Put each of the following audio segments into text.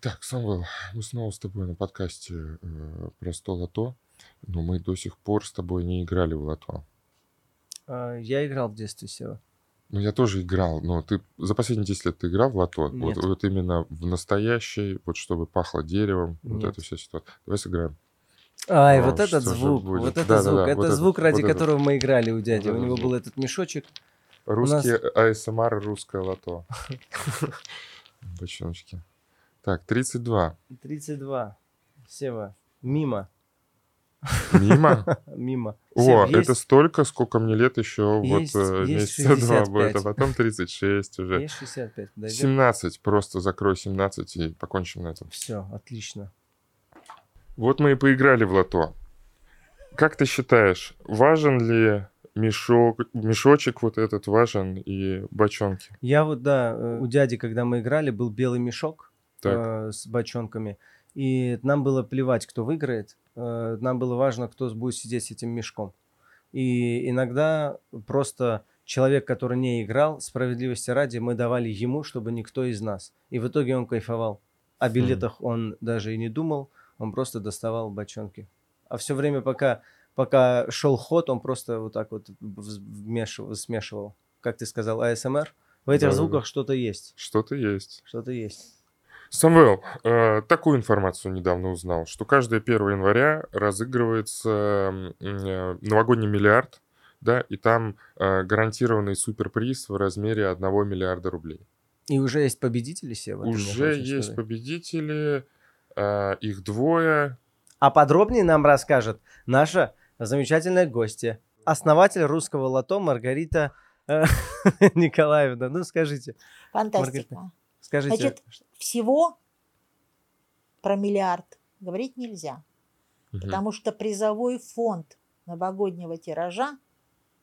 Так, Самвел, мы снова с тобой на подкасте э, про 100 лото, но мы до сих пор с тобой не играли в лото. А, Я играл в детстве, Сева. Ну, я тоже играл, но ты за последние 10 лет ты играл в лото? Вот, Нет. вот именно в настоящий, вот чтобы пахло деревом, вот Нет. эта вся ситуация. Давай сыграем. Ай, О, вот этот звук, будет? вот этот Да-да-да, звук, вот это этот, звук, ради вот этот. которого мы играли у дяди. Вот У этот него звук. был этот мешочек. Русский АСМР, русское лото. Бочоночки. Так, 32. 32. Сева, мимо, Мимо? мимо. О, Сев, это есть, столько, сколько мне лет еще, Есть- вот э, есть месяца два будет, 65. а потом 36 уже. есть 65, подойдет? 17, просто закрой 17 и покончим на этом. Все, отлично. Вот мы и поиграли в лото. Как ты считаешь, важен ли мешок, мешочек вот этот важен и бочонки? Я вот, да, э, у дяди, когда мы играли, был белый мешок Так. э, с бочонками. И нам было плевать, кто выиграет. Э, нам было важно, кто будет сидеть с этим мешком. И иногда просто человек, который не играл, справедливости ради, мы давали ему, чтобы никто из нас. И в итоге он кайфовал. О билетах он даже и не думал, он просто доставал бочонки. А все время, пока, пока шел ход, он просто вот так вот вмешивал, смешивал. Как ты сказал, АСМР? В этих Да-да-да. звуках что-то есть. Что-то есть. Что-то есть. Самвел, э, такую информацию недавно узнал, что каждое 1 января разыгрывается э, новогодний миллиард, да, и там э, гарантированный суперприз в размере 1 миллиарда рублей. И уже есть победители, Сева? Уже есть сказать? победители, э, их двое. А подробнее нам расскажет наша замечательная гостья, основатель русского лото Маргарита э, Николаевна. Ну, скажите, Фантастика. скажите. Значит, всего про миллиард говорить нельзя, Мгм. потому что призовой фонд новогоднего тиража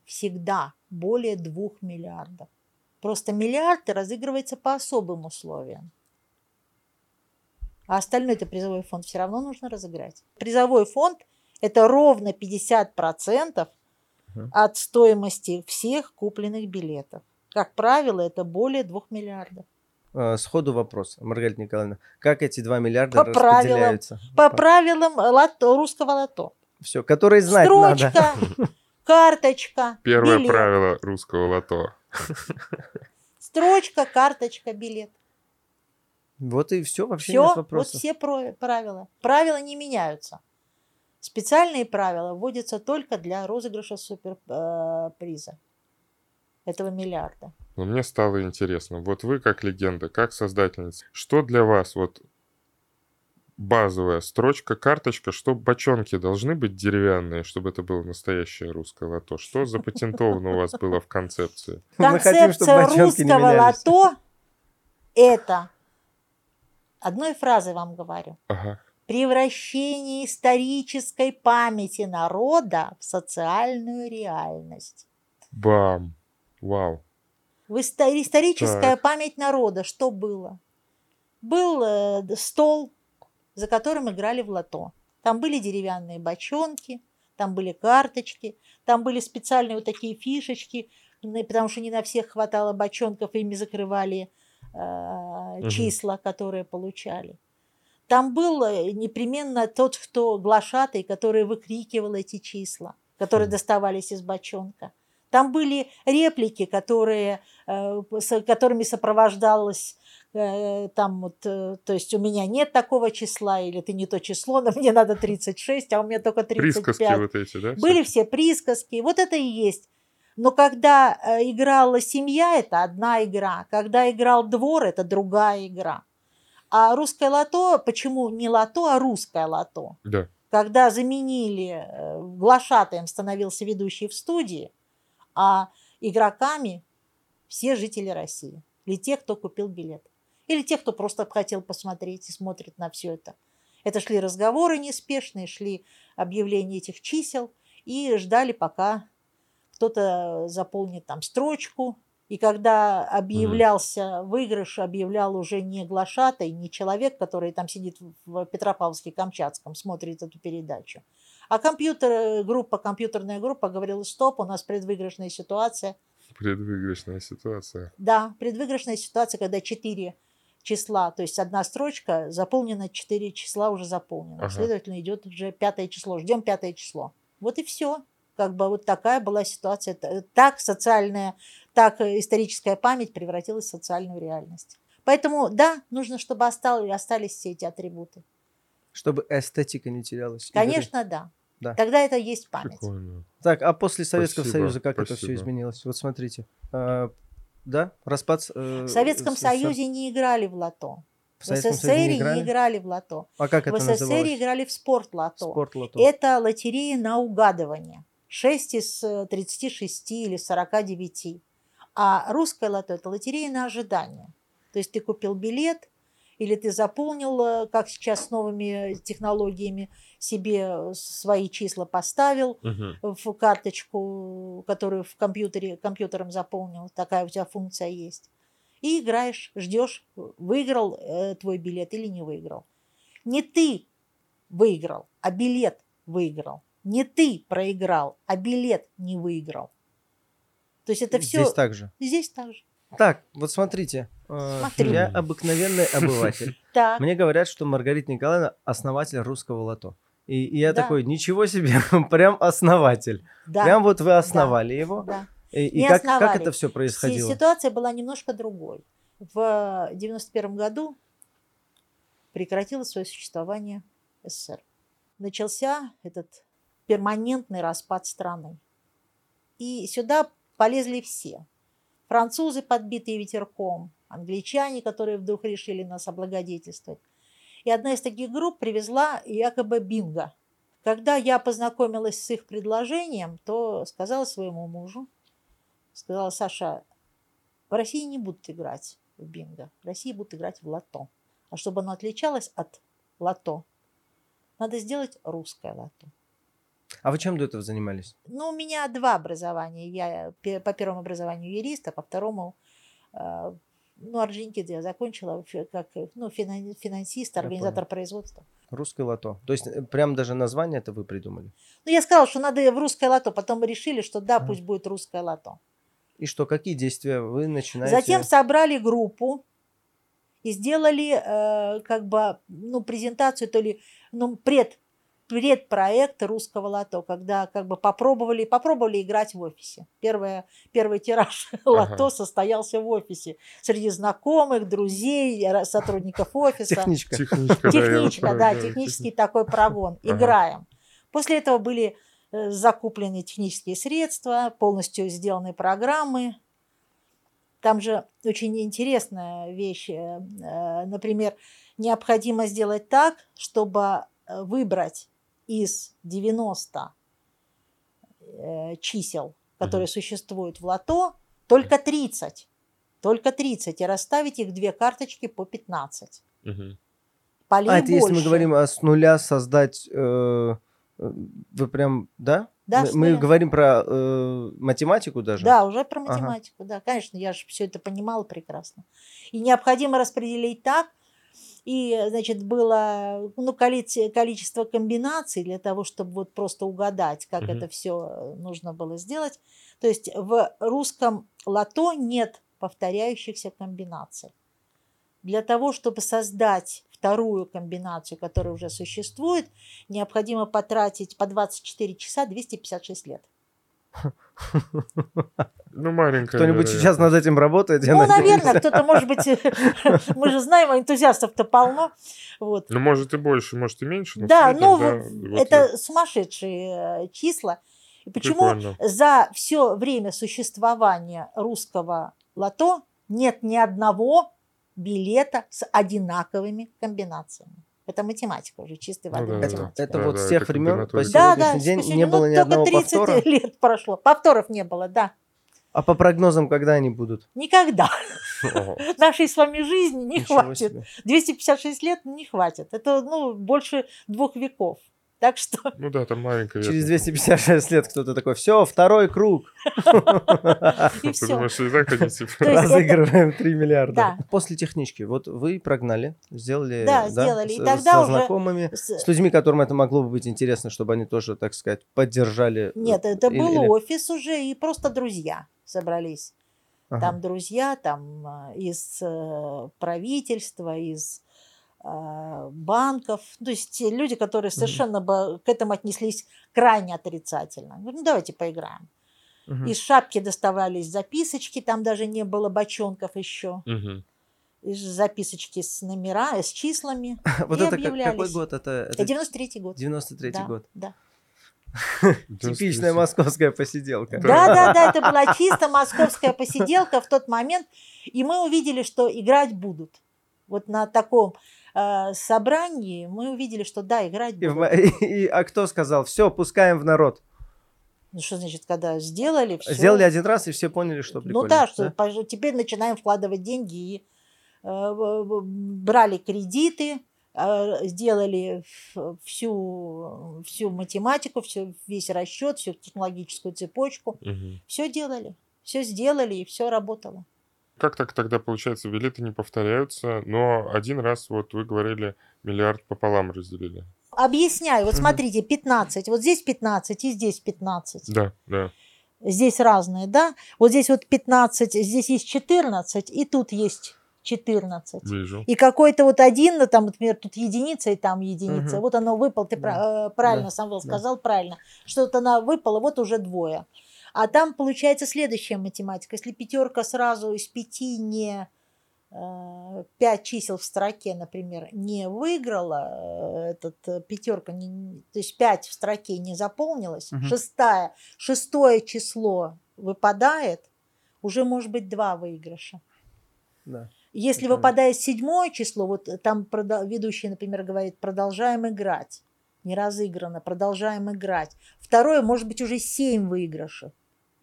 всегда более двух миллиардов. Просто миллиард разыгрывается по особым условиям. А остальной это призовой фонд все равно нужно разыграть. Призовой фонд это ровно 50% Мгм. от стоимости всех купленных билетов. Как правило, это более двух миллиардов. Э, Сходу вопрос, Маргарита Николаевна. Как эти 2 миллиарда По правилам. распределяются? По правилам лото, русского лото. Все, которые знать надо. Строчка, карточка, Первое билет. правило русского лото. Строчка, карточка, билет. Вот и все, вообще Все, нет вот вопросов. все про- правила. Правила не меняются. Специальные правила вводятся только для розыгрыша суперприза. этого миллиарда. Но мне стало интересно, вот вы как легенда, как создательница, что для вас вот базовая строчка, карточка, что бочонки должны быть деревянные, чтобы это было настоящее русское лото? Что запатентовано у вас было в концепции? Концепция русского лото – это, одной фразой вам говорю, Ага. превращение исторической памяти народа в социальную реальность. Бам. Вау. В истори- историческая Так. память народа что было? Был э, стол, за которым играли в лото. Там были деревянные бочонки, там были карточки, там были специальные вот такие фишечки, потому что не на всех хватало бочонков, ими закрывали э, числа, которые получали. Там был э, непременно тот, кто глашатый, который выкрикивал эти числа, которые Мгм. доставались из бочонка. Там были реплики, которые, э, с которыми сопровождалось э, там вот, э, то есть у меня нет такого числа, или ты не то число, но мне надо 36, а у меня только 35. Присказки вот эти, да? Были все присказки, вот это и есть. Но когда играла семья, это одна игра. Когда играл двор, это другая игра. А русское лото, почему не лото, а русское лото? Да. Когда заменили, глашатаем становился ведущий в студии, а игроками все жители России. Или те, кто купил билет. Или те, кто просто хотел посмотреть и смотрит на все это. Это шли разговоры неспешные, шли объявления этих чисел и ждали, пока кто-то заполнит там строчку. И когда объявлялся выигрыш, объявлял уже не глашатай, не человек, который там сидит в Петропавловске-Камчатском, смотрит эту передачу, а компьютер, группа, компьютерная группа говорила, стоп, у нас предвыигрышная ситуация. Предвыигрышная ситуация. Да, предвыигрышная ситуация, когда четыре числа, то есть одна строчка заполнена, четыре числа уже заполнено. Ага. Следовательно, идет уже пятое число. Ждем пятое число. Вот и все. Как бы вот такая была ситуация. Т- Так социальная, так э, историческая память превратилась в социальную реальность. Поэтому, да, нужно, чтобы остались все эти атрибуты. Чтобы эстетика не терялась. Конечно, да. Да. Тогда это есть память. Прикольно. Так, а после Советского Спасибо, Союза как это все спасибо. изменилось? Вот смотрите. А, да, распад... э, В Советском СССР. Союзе не играли в лото. В В СССР не не играли? играли в лото. А как В это СССР называлось? играли в спорт-лото. Спорт лото. Это лотерея на угадывание. 6 из э, 36 или 49. А русское лото – это лотерея на ожидание. То есть ты купил билет, или ты заполнил, э, как сейчас с новыми технологиями, себе свои числа поставил Мгм. в карточку, которую в компьютере, компьютером заполнил. Такая у тебя функция есть. И играешь, ждешь, выиграл э, твой билет или не выиграл. Не ты выиграл, а билет выиграл. Не ты проиграл, а билет не выиграл. То есть это все Здесь так же. здесь так же. Так, вот смотрите. э, Смотри. Я обыкновенный обыватель. Так, Мне говорят, что Маргарита Николаевна основатель русского лото. И, и я Да. такой, ничего себе, прям основатель. да, Прям вот вы основали его. да. И, как, это все происходило? Ситуация была немножко другой. В 91 году прекратило свое существование СССР. Начался этот перманентный распад страны. И сюда полезли все. Французы, подбитые ветерком, англичане, которые вдруг решили нас облагодетельствовать. И одна из таких групп привезла якобы бинго. Когда я познакомилась с их предложением, то сказала своему мужу, сказала, Саша, в России не будут играть в бинго, в России будут играть в лото. А чтобы оно отличалось от лото, надо сделать русское лото. А вы чем до этого занимались? Ну, у меня два образования. Я по первому образованию юрист, а по второму, э, ну, Орджоникидзе я закончила как ну, финан- финансист, Я организатор производства. Русское лото. То есть э, прям даже название это вы придумали. Ну, я сказала, что надо в русское лото, потом мы решили, что да, пусть будет русское лото. И что, какие действия вы начинаете? Затем собрали группу и сделали э, как бы ну, презентацию, то ли ну, пред, предпроект русского лото, когда как бы попробовали, попробовали играть в офисе. Первое, первый тираж лото состоялся в офисе среди знакомых, друзей, сотрудников офиса. Техничка. Техничка, да, Техничка, про- да, технический такой прогон. Ага. Играем. После этого были э, закуплены технические средства, полностью сделаны программы. Там же очень интересная вещь. э, э, Например, необходимо сделать так, чтобы выбрать из 90 э, чисел, которые существуют в лото, только 30. Только 30. И расставить их две карточки по 15. Мгм. Полей А, это если мы больше. говорим о с нуля создать... э, э, вы прям, да? Да, мы, мы говорим про э, математику даже? Да, уже про Ага. математику, да, конечно, я же все это понимала прекрасно. И необходимо распределить так, и, значит, было ну, количе- количество комбинаций для того, чтобы вот просто угадать, как Мгм. это все нужно было сделать. То есть в русском лото нет повторяющихся комбинаций. Для того, чтобы создать вторую комбинацию, которая уже существует, необходимо потратить по 24 часа 256 лет. Ну, маленькая. Кто-нибудь сейчас над этим работает? Ну, наверное, кто-то, может быть, мы же знаем, а энтузиастов-то полно. Вот. Ну, может и больше, может и меньше. но Да, ну, да, вот вот это сумасшедшие э, числа. И почему Прикольно. за все время существования русского лото нет ни одного билета с одинаковыми комбинациями? Это математика уже, чистой Ну воды да, да, Это, это Да, вот да, с тех времен по. Да, да, день не ну, было ни только одного 30 повтора. лет прошло. Повторов не было, да. А по прогнозам, когда они будут? Никогда. Нашей с вами жизни не Ничего хватит. себе. 256 лет не хватит. Это ну, больше двух веков. Так что Ну да, там маленькая Через вероятность. 256 лет кто-то такой, все, второй круг. и Ты все. думаешь, и так они типа... То есть это- Разыгрываем 3 миллиарда. Да. После технички, вот вы прогнали, сделали... Да, сделали. И с- тогда со знакомыми, С- людьми, которым это могло бы быть интересно, чтобы они тоже, так сказать, поддержали. Нет, это был офис уже, и просто друзья собрались. Там друзья, там э, из э, правительства, из э, банков. То есть те люди, которые совершенно бы к этому отнеслись крайне отрицательно. Ну, давайте поиграем. Мгм. Из шапки доставались записочки, там даже не было бочонков еще. Из записочки с номера, с числами. Вот это как- какой объявлялись. год? Это, Это это 93-й год. 93 Да, год. Да. Типичная московская посиделка. Да, да, да, это была чисто московская посиделка в тот момент, и мы увидели, что играть будут. Вот на таком э, собрании мы увидели, что да, играть И будут. и- и- а кто сказал, все, пускаем в народ? Ну что значит, когда сделали все? Сделали один раз, и все поняли, что прикольно. Ну да, что пож- теперь начинаем вкладывать деньги и э, брали кредиты, э, сделали всю, всю математику, всю, весь расчет, всю технологическую цепочку. Мгм. Все делали, все сделали и все работало. Как так тогда получается, билеты не повторяются, но один раз, вот вы говорили, миллиард пополам разделили. Объясняю. Вот смотрите, 15. Вот здесь 15 и здесь 15. Да, да. Здесь разные, да? Вот здесь вот 15, здесь есть 14, и тут есть 14. Вижу. И какой-то вот один, ну, там, например, тут единица и там единица. Мгм. Вот оно выпало, ты Да. э, правильно, Да. Самвел Да. сказал, правильно. Что-то она выпала, вот уже двое. А там получается следующая математика. Если пятерка сразу из пяти не э, пять чисел в строке, например, не выиграла, э, этот э, пятерка, не- то есть пять в строке не заполнилась, Мгм. шестая, шестое число выпадает, уже может быть два выигрыша. Да. Если Это- выпадает седьмое число, вот там прода- ведущий, например, говорит, продолжаем играть. Не разыграно, продолжаем играть. Второе, может быть, уже семь выигрышей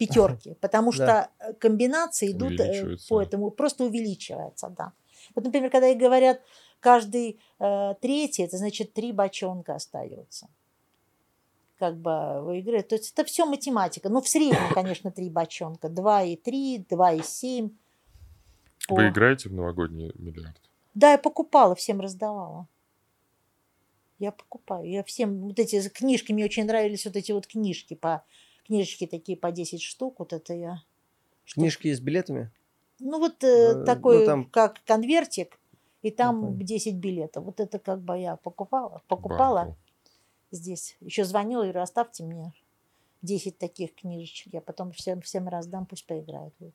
пятерки, потому что Да. э, комбинации идут э, по этому, просто увеличивается, да. Вот, например, когда и говорят, каждый э, третий, это значит три бочонка остается. Как бы выиграет. То есть это все математика. Ну, в среднем, конечно, три бочонка. Два и три, два и семь. По- Вы играете в новогодний миллиард? да, я покупала, всем раздавала. Я покупаю. Я всем вот эти книжки, мне очень нравились вот эти вот книжки по книжечки такие по 10 штук. Вот это я. что- Книжки с билетами? Ну вот э, Э, ну, такой, там- как конвертик, и там понял. 10 билетов. Вот это как бы я покупала. Покупала Бампл. здесь. Еще звонила и говорю, оставьте мне 10 таких книжечек. Я потом всем, всем раздам, пусть поиграют. эти».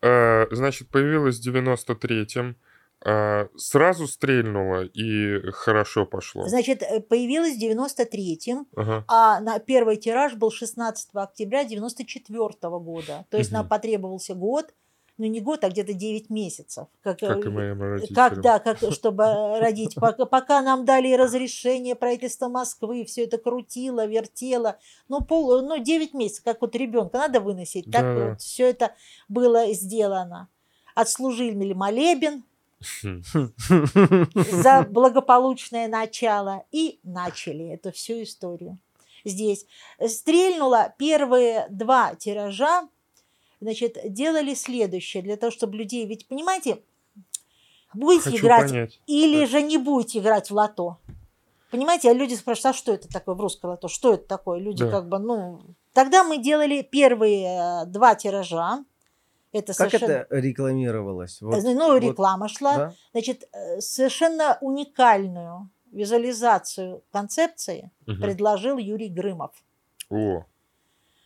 А, Значит, появилась в 93-м, а, сразу стрельнуло и хорошо пошло. Значит, э, появилась в 93-м. Ага. А на первый тираж был 16 октября 94 года. То есть нам Мгм. потребовался год, ну не год, а где-то 9 месяцев. Как, Как и э, моим родителям. как, да, как, чтобы э, родить. Пока, пока нам дали разрешение правительства Москвы, все это крутило, вертело. Ну, пол, ну, 9 месяцев, как вот ребенка надо выносить. Так Да-да. вот все это было сделано. Отслужили молебен. За благополучное начало и начали эту всю историю. Здесь стрельнуло первые два тиража, значит, делали следующее для того, чтобы людей, ведь понимаете, будете Хочу играть понять. или Так. же не будете играть в лото. Понимаете, а люди спрашивают, а что это такое в русское лото? Что это такое? Люди Да. как бы, ну... Тогда мы делали первые э, два тиража. Это Как совершенно... это рекламировалось? Вот, ну, вот, реклама шла да? значит, э, совершенно уникальную визуализацию концепции Мгм. предложил Юрий Грымов. О,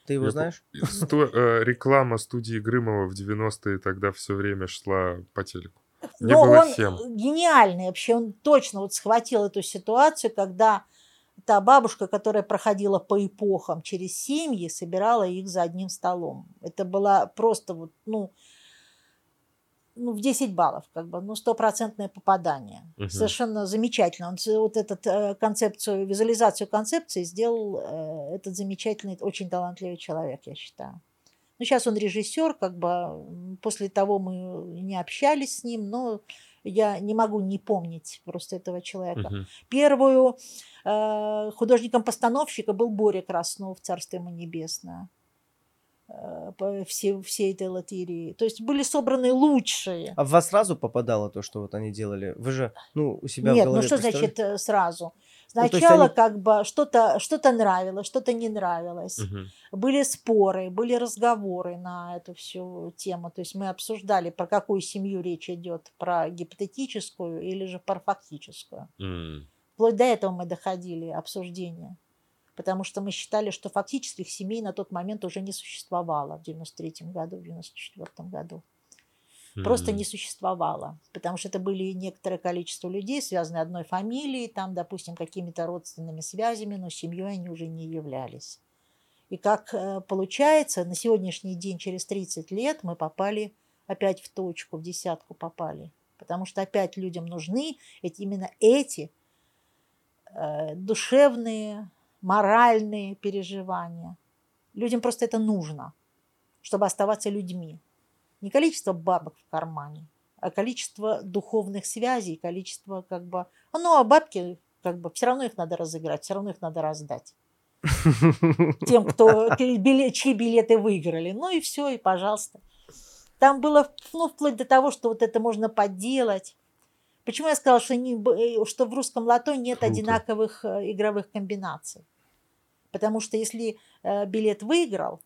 Ты его Я знаешь? сто- э, реклама студии Грымова в 90-е тогда все время шла по телеку. Мне Но было он семь. гениальный вообще, он точно вот схватил эту ситуацию, когда та бабушка, которая проходила по эпохам через семьи, собирала их за одним столом. Это было просто вот, ну, ну, в 10 баллов, как бы, ну, стопроцентное попадание. Мгм. Совершенно замечательно. Он вот эту концепцию, визуализацию концепции сделал э, этот замечательный, очень талантливый человек, я считаю. Ну, сейчас он режиссер, как бы, после того мы не общались с ним, но я не могу не помнить просто этого человека. Мгм. Первую э, художником-постановщика был Боря Краснов, царство ему небесное. Э, по все, всей этой лотереи. То есть были собраны лучшие. А в вас сразу попадало то, что вот они делали? Вы же, ну, у себя Нет, в голове ну что значит э, сразу? Ну, Сначала они- как бы что-то что нравилось, что-то не нравилось. Мгм. Были споры, были разговоры на эту всю тему. То есть мы обсуждали, про какую семью речь идет, про гипотетическую или же про фактическую. М. Вплоть до этого мы доходили обсуждения. Потому что мы считали, что фактических семей на тот момент уже не существовало в 93 году, в 94 году. Просто М. не существовало. Потому что это были некоторое количество людей, связанные одной фамилией, там, допустим, какими-то родственными связями, но семьей они уже не являлись. И как э, получается, на сегодняшний день, через 30 лет, мы попали опять в точку, в десятку попали. Потому что опять людям нужны эти, именно эти э, душевные, моральные переживания. Людям просто это нужно, чтобы оставаться людьми. Не количество бабок в кармане, а количество духовных связей, количество как бы... Ну, а бабки, как бы, все равно их надо разыграть, все равно их надо раздать. Тем, кто, чьи билеты выиграли. Ну и все, и пожалуйста. Там было, ну, вплоть до того, что вот это можно подделать. Почему я сказала, что, не, э, что в русском лото нет Круто. одинаковых э, игровых комбинаций? Потому что если э, билет выиграл,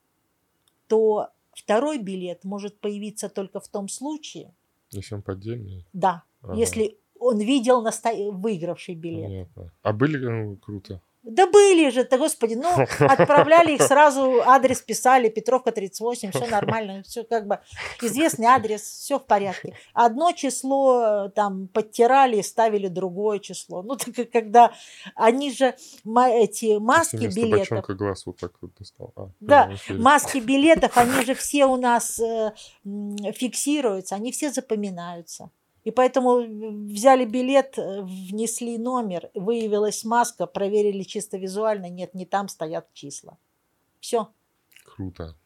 то второй билет может появиться только в том случае, Если он поддельный. да, Ага. если он видел насто... выигравший билет. Понятно. А были ну, круто? Да были же, да господи, ну, отправляли их сразу, адрес писали, Петровка 38, все нормально, все как бы известный адрес, все в порядке. Одно число э, там подтирали, ставили другое число. Ну, так когда они же эти маски вместо билетов, глаз вот так вот достал. А, Да, окей. маски билетов, они же все у нас э, фиксируются, они все запоминаются. И поэтому взяли билет, э, внесли номер, выявилась маска, проверили чисто визуально, нет, не там стоят числа. Все. Круто.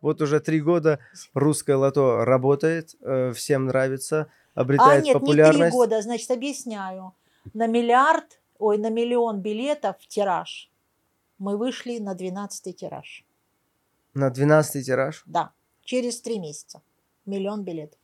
Вот уже три года русское лото работает, э, всем нравится, А обретает нет, не три популярность. года, значит, объясняю. На миллиард, ой, на миллион билетов тираж мы вышли на 12 тираж. На 12 тираж. Да, через три месяца. Миллион билетов.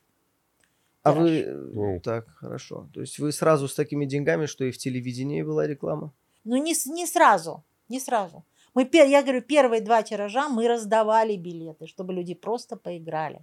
А вы... э, Воу. Так, хорошо. То есть вы сразу с такими деньгами, что и в телевидении была реклама? Ну, не, не сразу, не сразу. Мы, пер- я говорю, первые два тиража мы раздавали билеты, чтобы люди просто поиграли.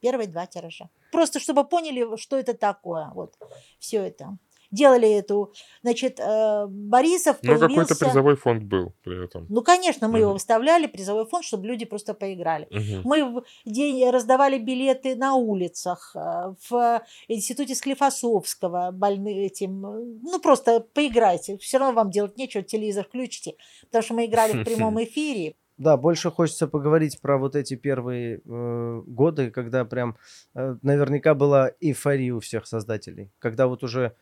Первые два тиража. Просто чтобы поняли, что это такое. Вот, все это. Делали эту, значит, э, Борисов Ну, какой-то появился... призовой фонд был при этом. Ну, конечно, мы его Мгм. выставляли, призовой фонд, чтобы люди просто поиграли. Мгм. Мы в день раздавали билеты на улицах, э, в институте Склифосовского, больны этим, э, ну просто поиграйте, все равно вам делать нечего, телевизор включите, потому что мы играли в прямом эфире. Да, больше хочется поговорить про вот эти первые э, годы, когда прям э, наверняка была эйфория у всех создателей. Когда вот уже,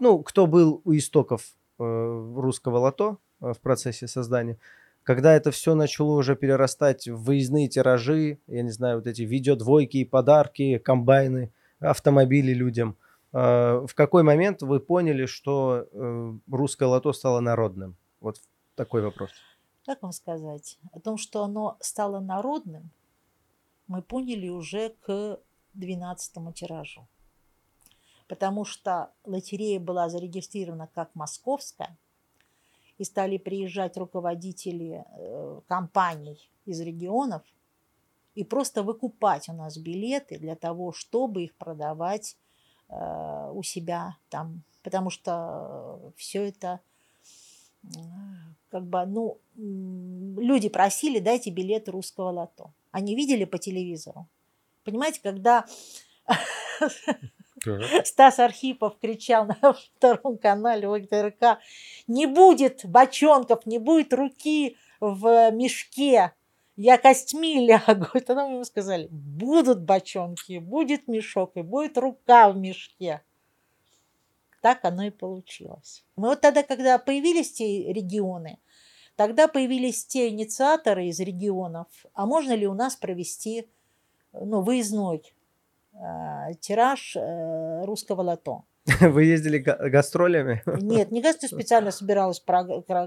ну, кто был у истоков э, русского лото э, в процессе создания, когда это все начало уже перерастать в выездные тиражи, я не знаю, вот эти видеодвойки подарки, комбайны, автомобили людям. э, в какой момент вы поняли, что э, русское лото стало народным? Вот такой вопрос. Как вам сказать? О том, что оно стало народным, мы поняли уже к 12 тиражу. Потому что лотерея была зарегистрирована как московская, и стали приезжать руководители э, компаний из регионов и просто выкупать у нас билеты для того, чтобы их продавать э, у себя там. Потому что все это как бы, ну, люди просили, дайте билеты русского лото. Они видели по телевизору. Понимаете, когда. Стас Архипов кричал на втором канале ОТРК, не будет бочонков, не будет руки в мешке, я костьми лягу. И тогда мы ему сказали, будут бочонки, будет мешок и будет рука в мешке. Так оно и получилось. Мы вот тогда, когда появились те регионы, тогда появились те инициаторы из регионов, а можно ли у нас провести ну, выездной тираж э, русского лото. Вы ездили га- гастролями? Нет, не кажется, специально собиралась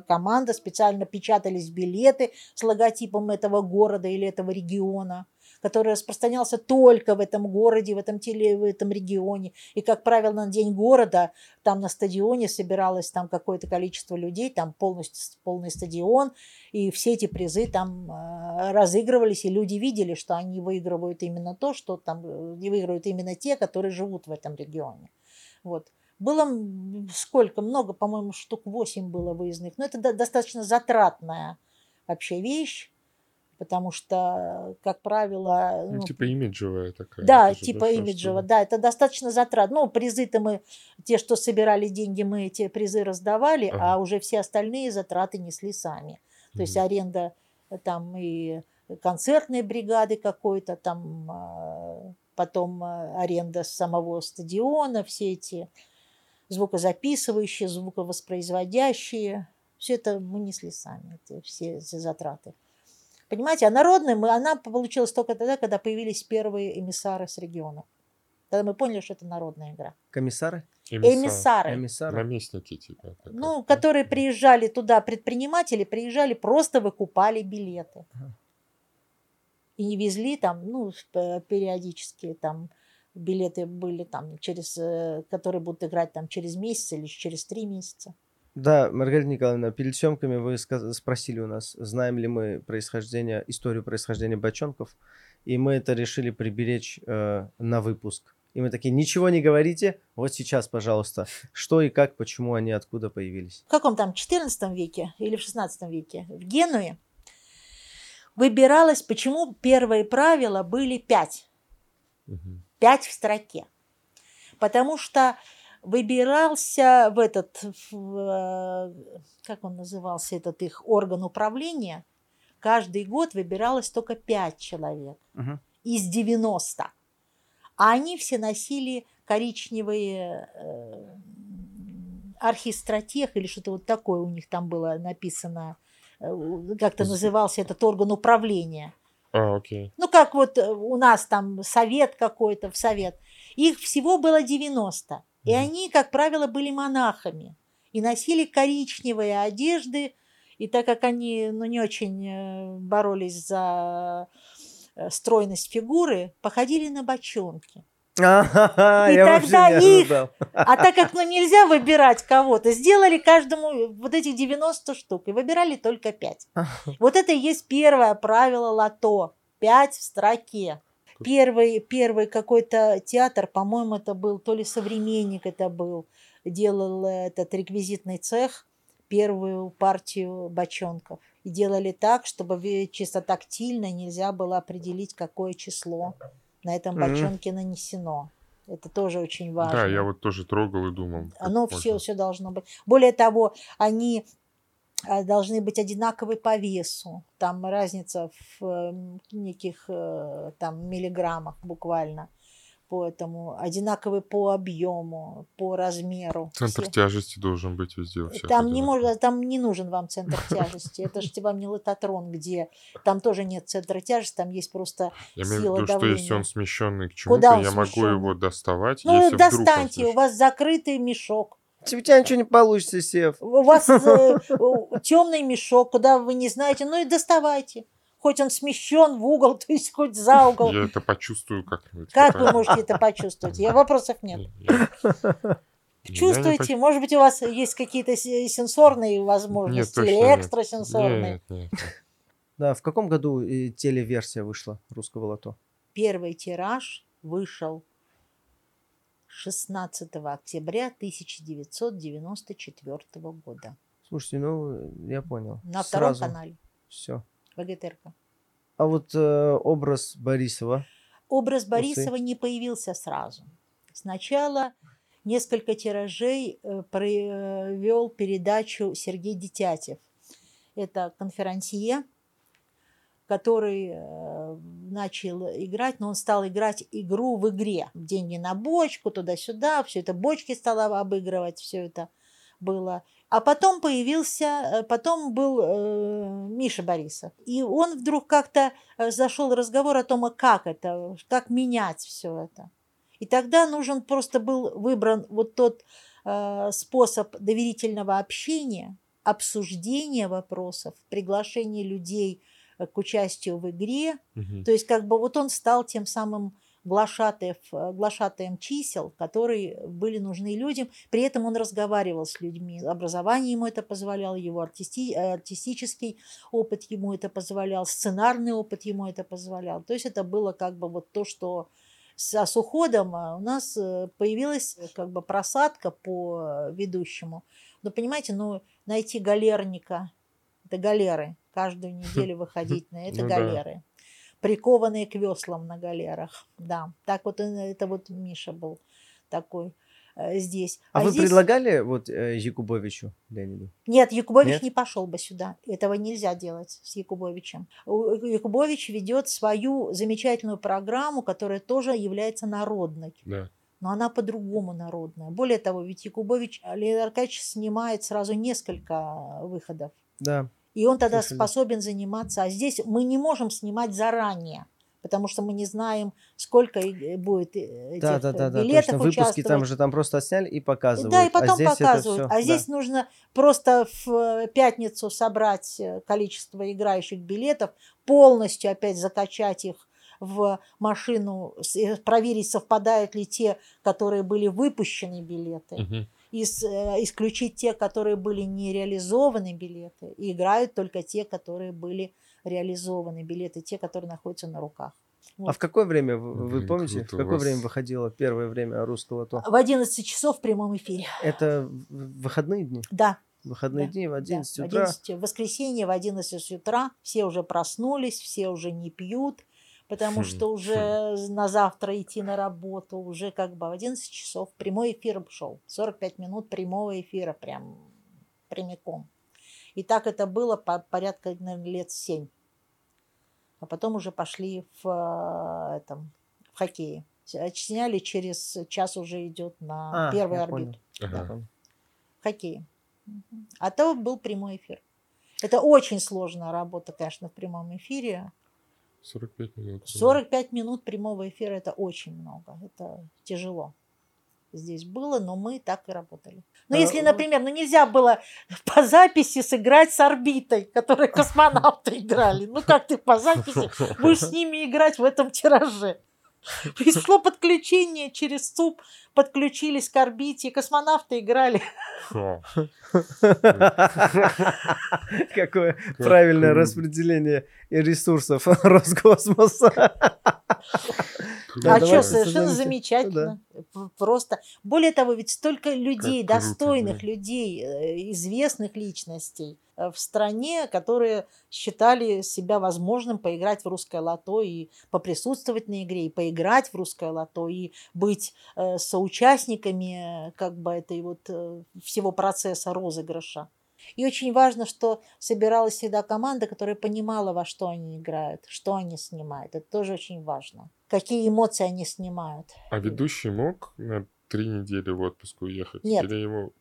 команда, специально печатались билеты с логотипом этого города или этого региона, который распространялся только в этом городе, в этом, теле, в этом регионе. И, как правило, на день города там на стадионе собиралось там какое-то количество людей, там полностью полный стадион, и все эти призы там э, разыгрывались, и люди видели, что они выигрывают именно то, что там э, не выигрывают именно те, которые живут в этом регионе. Вот. Было сколько? Много, по-моему, штук 8 было выездных. Но это до- достаточно затратная вообще вещь, потому что, как правило... Ну, ну, типа имиджевая такая. да, это типа штука. да, это достаточно затрат. Ну, призы-то мы, те, что собирали деньги, мы эти призы раздавали, Ага. а уже все остальные затраты несли сами. То есть Мгм. аренда э, там и концертной бригады какой-то, там э, потом э, аренда самого стадиона, все эти звукозаписывающие, звуковоспроизводящие, все это мы несли сами, это все эти затраты. Понимаете, а народная мы, она получилась только тогда, когда появились первые эмиссары с региона. Тогда мы поняли, что это народная игра. Комиссары? Эмиссар. Эмиссары. Эмиссары? Наместники, типа. Ну, да? которые приезжали туда, предприниматели приезжали, просто выкупали билеты. Ага. И не везли там, ну, п- периодически там билеты были там через, э, которые будут играть там через месяц или через три месяца. Да, Маргарита Николаевна, перед съемками вы спросили у нас, знаем ли мы происхождение, историю происхождения бочонков, и мы это решили приберечь э, на выпуск. И мы такие, ничего не говорите, вот сейчас, пожалуйста, что и как, почему они откуда появились. в каком там, 14 веке или в 16 веке, в Генуе выбиралось, почему первые правила были пять. Мгм. пять в строке. Потому что выбирался в этот, в, э, как он назывался, этот их орган управления, каждый год выбиралось только пять человек Мгм. из 90. А они все носили коричневые э, архистратех или что-то вот такое у них там было написано, э, как-то назывался этот орган управления. А, окей. Ну, как вот э, у нас там совет какой-то, в совет. Их всего было 90. И они, как правило, были монахами. И носили коричневые одежды. И так как они ну, не очень э, боролись за э, стройность фигуры, походили на бочонки. А-ха-ха, И тогда их-. А так как ну, нельзя выбирать кого-то, сделали каждому вот этих 90 штук и выбирали только 5. Вот это и есть первое правило лото. 5 в строке. Первый, первый какой-то театр, по-моему, это был, то ли современник это был, делал этот реквизитный цех, первую партию бочонков. И делали так, чтобы чисто тактильно нельзя было определить, какое число на этом Мгм. бочонке нанесено. Это тоже очень важно. Да, я вот тоже трогал и думал. Оно можно. все, все должно быть. Более того, они должны быть одинаковы по весу. Там разница в э, неких э, там миллиграммах буквально. Поэтому одинаковы по объему, по размеру. Центр все. тяжести должен быть везде у всех. Там не, может, там не нужен вам центр тяжести. Это же вам не лототрон, где там тоже нет центра тяжести, там есть просто Я имею в виду, что если он смещенный к чему-то, я могу его доставать, Ну, достаньте, у вас закрытый мешок. У тебя ничего не получится, Сев. У вас темный мешок, куда вы не знаете, ну и доставайте. Хоть он смещен в угол, то есть хоть за угол. Я это почувствую как-нибудь. Как вы можете это почувствовать? Я вопросов нет. Чувствуете? Может быть, у вас есть какие-то с- сенсорные возможности или экстрасенсорные? Нет, нет. Да, в каком году э, телеверсия вышла русского лото? Первый тираж вышел 16 октября 1994 года Слушайте, ну, я понял. на втором Сразу. канале Все. ВГТРК. А вот э, образ Борисова. Образ Усы. Борисова не появился сразу. Сначала несколько тиражей э, провел передачу Сергей Детятев. Это конферансье, который э, начал играть, но он стал играть игру в игре. Деньги на бочку, туда-сюда, все это бочки стала обыгрывать, все это было. А потом появился, э, потом был э, Миша Борисов. И он вдруг как-то э, зашел разговор о том, а как это, как менять все это. И тогда нужен просто был выбран вот тот э, способ доверительного общения, обсуждения вопросов, приглашения людей к участию в игре. Мгм. То есть как бы вот он стал тем самым глашатаев, э, глашатаем чисел, которые были нужны людям. При этом он разговаривал с людьми. Образование ему это позволяло, его артисти- э, артистический опыт ему это позволял, сценарный опыт ему это позволял. То есть это было как бы вот то, что с, а с уходом а, у нас э, появилась э, как бы просадка по э, ведущему. Но понимаете, ну найти галерника, это галеры, каждую неделю выходить на это Ну да. галеры прикованные к веслам на галерах. Да, так вот это вот Миша был такой э, здесь. А, вы здесь- предлагали вот э, Якубовичу Леониду? Нет, Якубович Нет? не пошел бы сюда. Этого нельзя делать с Якубовичем. Якубович ведет свою замечательную программу, которая тоже является народной. Да. Но она по-другому народная. Более того, ведь Якубович Леонид Аркадьевич снимает сразу несколько выходов. Да. И он тогда Слышали. способен заниматься. А здесь мы не можем снимать заранее, потому что мы не знаем, сколько и- будет э, этих Да, да, да, да. билетов Точно. Выпуски там же там просто отсняли и показывают. Да, и потом а здесь показывают. всё, а да. здесь нужно просто в э, пятницу собрать э, количество играющих билетов, полностью опять закачать их в машину, проверить, совпадают ли те, которые были выпущены билеты, Мгм. И с- э, исключить те, которые были не реализованы билеты, и играют только те, которые были реализованы билеты, те, которые находятся на руках. А в какое время, вы, вы Блин, помните, в какое вас. время выходило первое время русского лото? В 11 часов в прямом эфире. Это выходные дни? Да, Выходные Да, дни в Да, 11 в утра. 11 в воскресенье в 11 утра все уже проснулись, все уже не пьют, потому Хм, что уже на завтра идти на работу, уже как бы в 11 часов прямой эфир шел. 45 минут прямого эфира прям прямиком. И так это было по порядка, наверное, лет 7. А потом уже пошли в, э, этом, в хоккее. Сняли через час уже идет на А, первый я орбит понял. Ага. Мгм. А то был прямой эфир. Это очень сложная работа, конечно, в прямом эфире. 45 минут. 45 минут прямого эфира это очень много. Это тяжело. Здесь было, но мы так и работали. Ну, А, если, вот- например, ну нельзя было по записи сыграть с орбитой, которой космонавты играли. Ну как ты по записи будешь с ними играть в этом тираже? Пришло подключение через ЦУП, подключились к орбите, космонавты играли. Какое правильное распределение и ресурсов Роскосмоса. А что, совершенно замечательно. Просто. Более того, ведь столько людей, достойных людей, э, известных личностей э, в стране, которые считали себя возможным поиграть в русское лото и поприсутствовать на игре, и поиграть в русское лото, и быть э, соучастниками э, как бы этой вот э, всего процесса розыгрыша. И очень важно, что собиралась всегда команда, которая понимала, во что они играют, что они снимают. Это тоже очень важно. Какие эмоции они снимают. А ведущий мог на три недели в отпуск уехать? Нет. Или ему...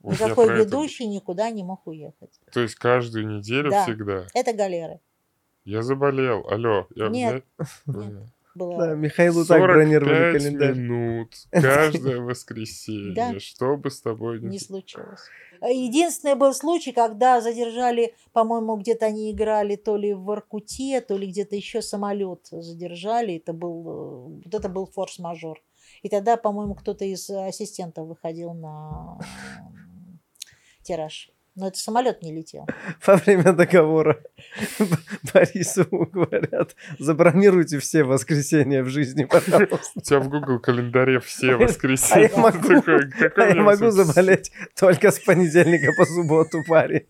Вот Никакой про это- ведущий никуда не мог уехать. То есть каждую неделю Да. всегда? Это галеры. Я заболел. Алло. Я, Нет. Нет. Было... Да, Михаилу так бронировали 45 календарь. минут каждое воскресенье. Да. Что бы с тобой ни не случилось. Единственный был случай, когда задержали, по-моему, где-то они играли то ли в Воркуте, то ли где-то еще самолет задержали. Это был, э, вот это был форс-мажор. И тогда, по-моему, кто-то из ассистентов выходил на м, тираж. Но это самолет не летел. Во время договора Борису говорят, забронируйте все воскресенья в жизни, пожалуйста. У тебя в Google календаре все А воскресенья. я могу, Такой, какой а я могу заболеть только с понедельника по субботу, парень.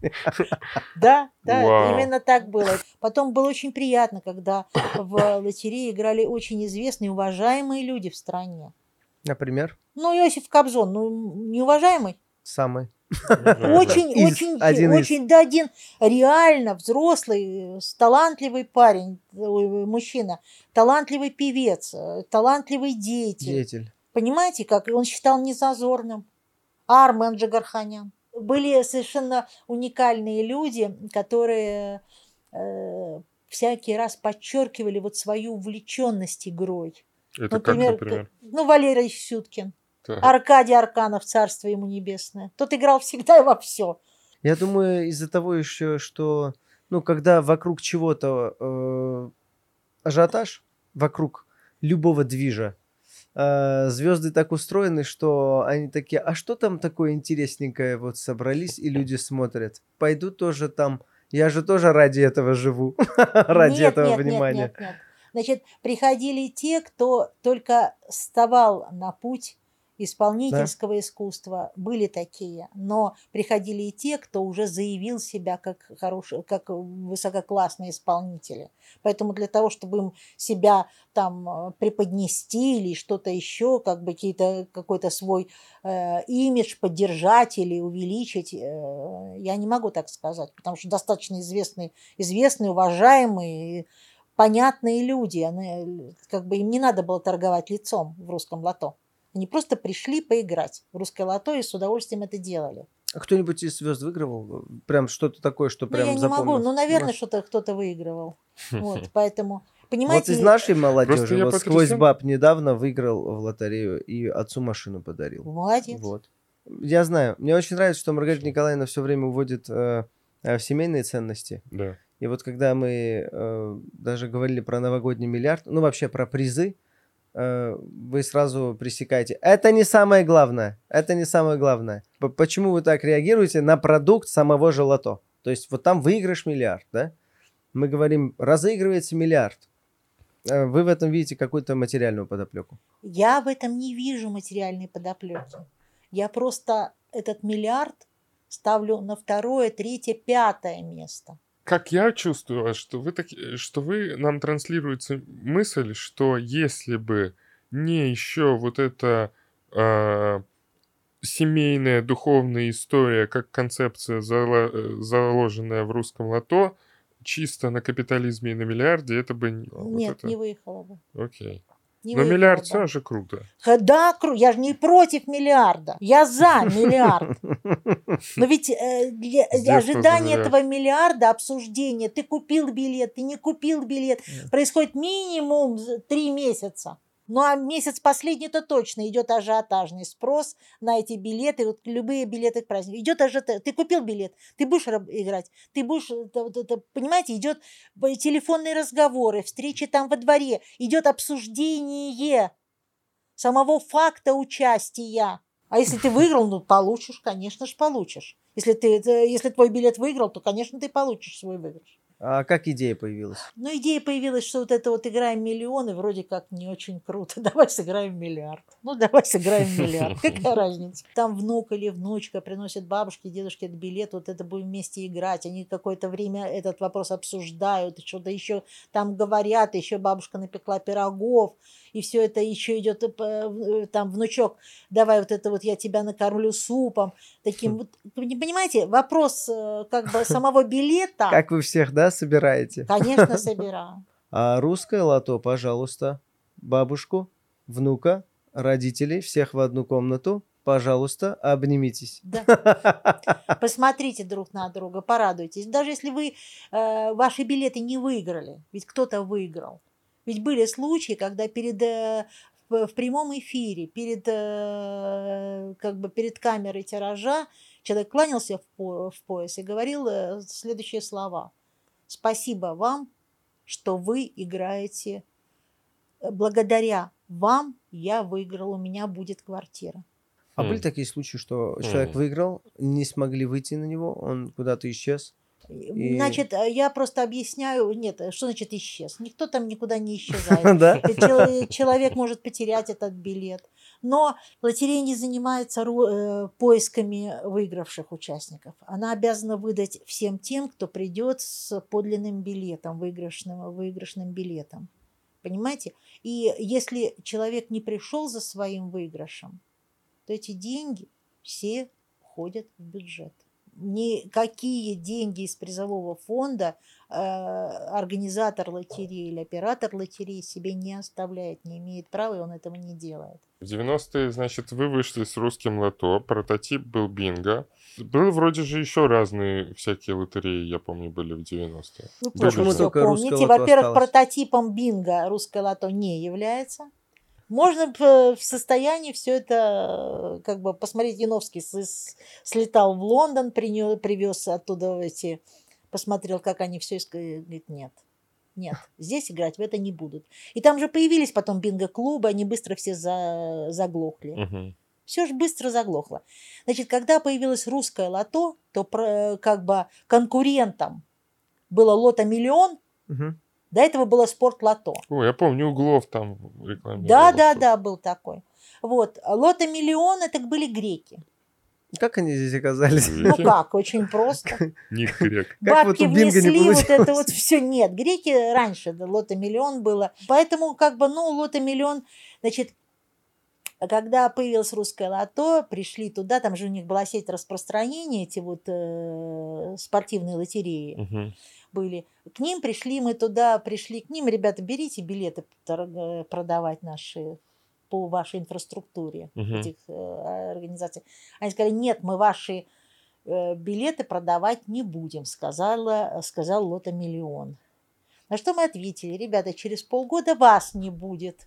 Да, да, Вау. именно так было. Потом было очень приятно, когда в лотерее играли очень известные, уважаемые люди в стране. Например, Ну, Иосиф Кобзон, ну, неуважаемый. Самый. Очень, Из, очень, один из. очень, да, один реально взрослый, э, талантливый парень, мужчина, талантливый певец, э, талантливый деятель. Деятель. Понимаете, как он считал незазорным. Армен Джигарханян. Были совершенно уникальные люди, которые э, всякий раз подчеркивали вот свою увлеченность игрой. Это Например, как, например? ну, Валерий Сюткин, Так. Аркадий Арканов, царство ему небесное. Тот играл всегда и во все. Я думаю, из-за того еще, что, ну, когда вокруг чего-то э, ажиотаж, вокруг любого движа, э, звезды так устроены, что они такие, а что там такое интересненькое, вот собрались и люди смотрят. Пойду тоже там, я же тоже ради этого живу, ради Нет, этого нет, нет, внимания. нет, нет. Значит, приходили те, кто только вставал на путь исполнительского искусства, были такие, но приходили и те, кто уже заявил себя как хорошие, как высококлассные исполнители. Поэтому для того, чтобы им себя там э, преподнести или что-то еще, как бы какие-то, какой-то свой э, имидж поддержать или увеличить, э, я не могу так сказать, потому что достаточно известные, известные, уважаемые, понятные люди, они, как бы им не надо было торговать лицом в русском лото. Они просто пришли поиграть в русское лото и с удовольствием это делали. А кто-нибудь из звезд выигрывал? Прям что-то такое, что Ну, прям я не могу, ну, наверное, Маш? что-то кто-то выигрывал. Вот, поэтому, Вот понимаете, из нашей молодежи, вот сквозь баб недавно выиграл в лотерею и отцу машину подарил. молодец. Вот. Я знаю. Мне очень нравится, что Маргарита Николаевна все время уводит э, э, в семейные ценности. Да. И вот когда мы э, даже говорили про новогодний миллиард, ну вообще про призы, вы сразу пресекаете. Это не самое главное. Это не самое главное. Почему вы так реагируете на продукт самого же лото? То есть вот там выигрыш миллиард, да? Мы говорим, разыгрывается миллиард. Э, Вы в этом видите какую-то материальную подоплеку. Я в этом не вижу материальной подоплеки. Я просто этот миллиард ставлю на второе, третье, пятое место. Как я чувствую, что вы, таки- что вы нам транслируете мысль, что если бы не еще вот эта а, семейная духовная история, как концепция, зало- э, заложенная в русском лото, чисто на капитализме и на миллиарде, это бы... вот Нет, это- не выехало бы. Окей. Не Но миллиард все же круто. Да, я же не против миллиарда. Я за миллиард. Но ведь э, для- ожидание этого миллиарда, обсуждение, ты купил билет, ты не купил билет, происходит минимум три месяца. Ну а месяц последний-то точно идет ажиотажный спрос на эти билеты, вот любые билеты к празднику. Идет ажиотаж. Ты купил билет, ты будешь играть, ты будешь, это- это, понимаете, идет телефонные разговоры, встречи там во дворе, идет обсуждение самого факта участия. А если ты выиграл, ну получишь, конечно же получишь. Если, ты, это- если твой билет выиграл, то, конечно, ты получишь свой выигрыш. А как идея появилась? Но идея появилась, что вот это вот играем миллионы, вроде как не очень круто. Давай сыграем миллиард. Ну, давай сыграем миллиард. Какая разница? Там внук или внучка приносит бабушке, дедушке этот билет, вот это будем вместе играть. Они какое-то время этот вопрос обсуждают, что-то еще там говорят, еще бабушка напекла пирогов, и все это еще идет э, э, там внучок, давай вот это вот я тебя накормлю супом. Таким вот, вы не понимаете, вопрос э, как бы самого билета, Как вы всех, да, собираете? конечно, собираю. А русское лото, пожалуйста, бабушку, внука, родителей, всех в одну комнату, пожалуйста, обнимитесь. Да. Посмотрите друг на друга, порадуйтесь. Даже если вы э, ваши билеты не выиграли, ведь кто-то выиграл. Ведь были случаи, когда перед э, в, в прямом эфире, перед э, как бы перед камерой тиража человек кланялся в, по- в пояс и говорил э, следующие слова: "Спасибо вам, что вы играете. Э, Благодаря вам я выиграл, у меня будет квартира". А Хм. были такие случаи, что человек Хм. выиграл, не смогли выйти на него, он куда-то исчез? И- Значит, э, я просто объясняю, нет, э, что значит исчез? Никто там никуда не исчезает. Э, Человек может потерять этот билет. Но лотерея не занимается э, поисками выигравших участников. Она обязана выдать всем тем, кто придет с подлинным билетом, выигрышным, выигрышным билетом. Понимаете? И если человек не пришел за своим выигрышем, то эти деньги все уходят в бюджет. Никакие деньги из призового фонда э, организатор лотереи или оператор лотереи себе не оставляет, не имеет права, и он этого не делает. В 90-е, значит, вы вышли с русским лото, прототип был бинго. Был вроде же еще разные всякие лотереи, я помню, были в 90-е. Вы только русское помните. Во-первых, осталось? прототипом бинго русское лото не является. Можно п- в состоянии все это, э, как бы, посмотреть, Яновский слетал в Лондон, принё- привез оттуда эти, посмотрел, как они все, и говорит, нет, нет, здесь играть в это не будут. И там же появились потом бинго-клубы, они быстро все за- заглохли. Мгм. Все же быстро заглохло. Значит, когда появилось русское лото, то про- как бы конкурентом было лото миллион, Мгм. До этого было спорт лото. Ой, я помню, Углов там рекламировал. Да, да, да, был такой. Вот, лото миллион это были греки. Как они здесь оказались? Ну как, очень просто. Ник грек. Бабки не внесли, вот это вот все. Нет, греки раньше, лото миллион было. Поэтому как бы, ну, лото миллион, значит, когда появилось русское лото, пришли туда, там же у них была сеть распространения, эти вот э, спортивные лотереи Мгм. Были. К ним пришли, мы туда пришли, к ним, ребята, берите билеты э, продавать наши по вашей инфраструктуре Мгм. этих э, организаций. Они сказали, нет, мы ваши э, билеты продавать не будем, сказала, сказал Лото Миллион. На что мы ответили, ребята, через полгода вас не будет.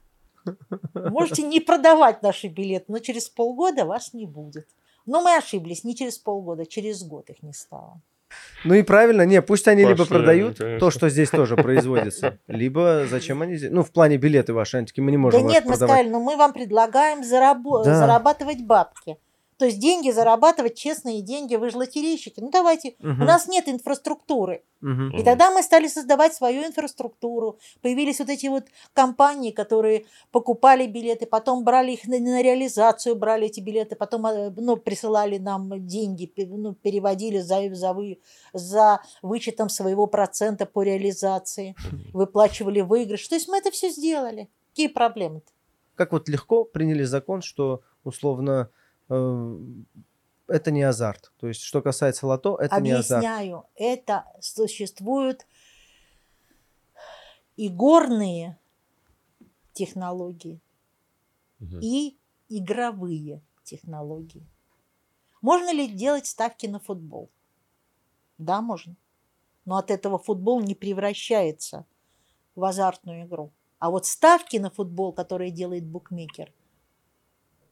Можете не продавать наши билеты, но через полгода вас не будет. Но мы ошиблись, не через полгода, через год их не стало. Ну и правильно, не, пусть они либо Пошли они, продают конечно. то, что здесь тоже производится, либо зачем они здесь, ну в плане билеты ваши, они такие, мы не можем да нет, мы сказали, ну мы вам предлагаем зарабатывать бабки. То есть деньги зарабатывать, честные деньги, вы же лотерейщики. Ну давайте, Мгм, у нас нет инфраструктуры. мгм. И тогда мы стали создавать свою инфраструктуру. Появились вот эти вот компании, которые покупали билеты, потом брали их на, на реализацию, брали эти билеты, потом э, ну, присылали нам деньги, ну, переводили за, за, вы, за вычетом своего процента по реализации, выплачивали выигрыш. То есть мы это все сделали. Какие проблемы-то? Как вот легко приняли закон, что условно это не азарт. То есть, что касается лото, это не азарт. Объясняю, это существуют и горные технологии, Мгм. и игровые технологии. Можно ли делать ставки на футбол? Да, можно. Но от этого футбол не превращается в азартную игру. А вот ставки на футбол, которые делает букмекер,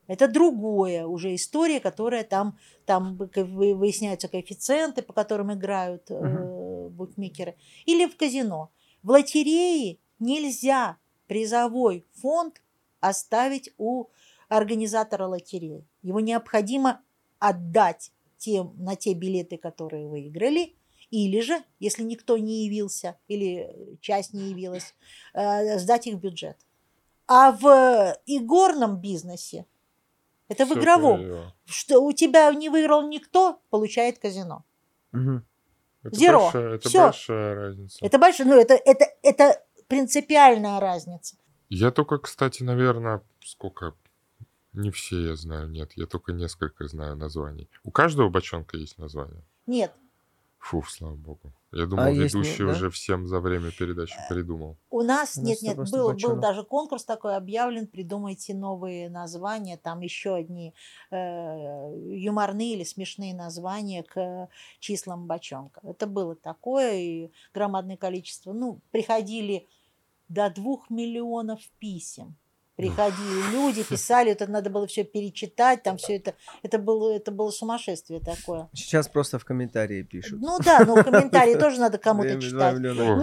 это другое уже история, которая там, там выясняются коэффициенты, по которым играют э, букмекеры. Или в казино. В лотерее нельзя призовой фонд оставить у организатора лотереи. Его необходимо отдать тем, на те билеты, которые выиграли, или же, если никто не явился, или часть не явилась, э, сдать их в бюджет. А в игорном бизнесе, это в Всё игровом, твоё. что у тебя не выиграл никто, получает казино. Мгм. Это Зеро. большая- Это Всё. большая разница. Это большое, ну это, это, это принципиальная разница. Я только, кстати, наверное, сколько... Не все я знаю, нет. Я только несколько знаю названий. У каждого бочонка есть название? Нет, Фу, слава богу. Я думал, А есть не- ведущий да? уже всем за время передачи придумал. у нас, нет, нет, был, был даже конкурс такой объявлен, придумайте новые названия, там еще одни э, юморные или смешные названия к числам бочонка. Это было такое, и громадное количество, ну, приходили до двух миллионов писем. Приходили люди, писали, это надо было все перечитать, там все это, это было, это было сумасшествие такое. Сейчас просто в комментарии пишут. Ну да, но комментарии тоже надо кому-то читать.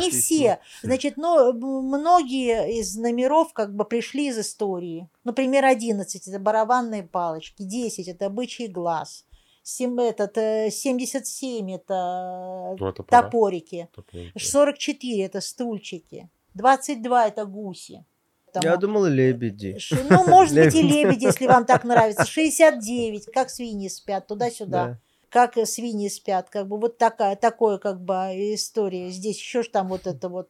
Не все. Значит, но м, многие из номеров как бы пришли из истории. Например, 11 – это барабанные палочки, 10 – это бычий глаз, сем- этот, э, 77 – это Два топора. топорики, Топорики. 44 – это стульчики, 22 – это гуси. Я Тому- думал, лебеди. Ш- Ну, может быть, и Лебеди. лебеди, если вам так нравится. 69, как свиньи спят, туда-сюда Да. как э, свиньи спят, как бы вот такая, такое как бы история. Здесь еще ж там вот это вот.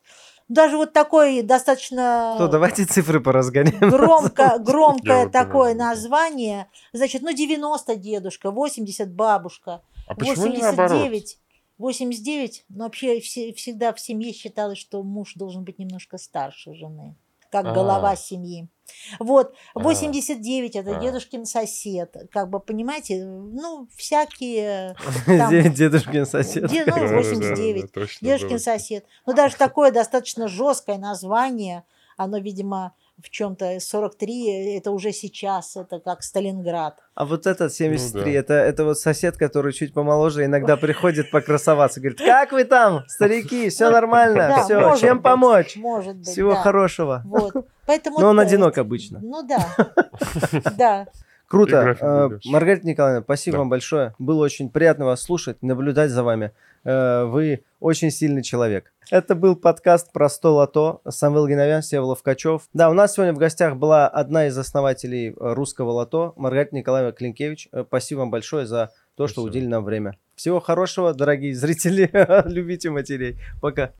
Даже вот такое достаточно То давайте цифры поразгоняем. громко, Я громкое такое название. Значит, ну 90 дедушка, 80 бабушка, А почему не наоборот? 89 89, но вообще все- всегда в семье считалось, что муж должен быть немножко старше жены, как А. голова семьи. Вот, А. 89 это А. дедушкин сосед, как бы, понимаете, ну, всякие там- Дедушкин сосед. Ну, Да-да-да, 89. точно Дедушкин было. сосед. Ну, даже такое достаточно жесткое название, оно, видимо, в чем-то 43 это уже сейчас, это как Сталинград. А вот этот 73, Ну да. это, это вот сосед, который чуть помоложе, иногда приходит покрасоваться. Говорит, как вы там, старики, все нормально, Да, все, чем быть, помочь? Может быть, Всего да. хорошего. Вот. Поэтому Но он одинок обычно. Ну да, да. Круто. Э. Маргарита Николаевна, спасибо вам большое. Было очень приятно вас слушать, наблюдать за вами. Э, Вы очень сильный человек. Это был подкаст про 100 лото. Самвел Геновян, Всеволод Качев. Да, у нас сегодня в гостях была одна из основателей э, русского лото, Маргарита Николаевна Клинкевич. Э, Спасибо вам большое за то, что Спасибо. уделили нам время. Всего хорошего, дорогие зрители. Любите матерей. Пока.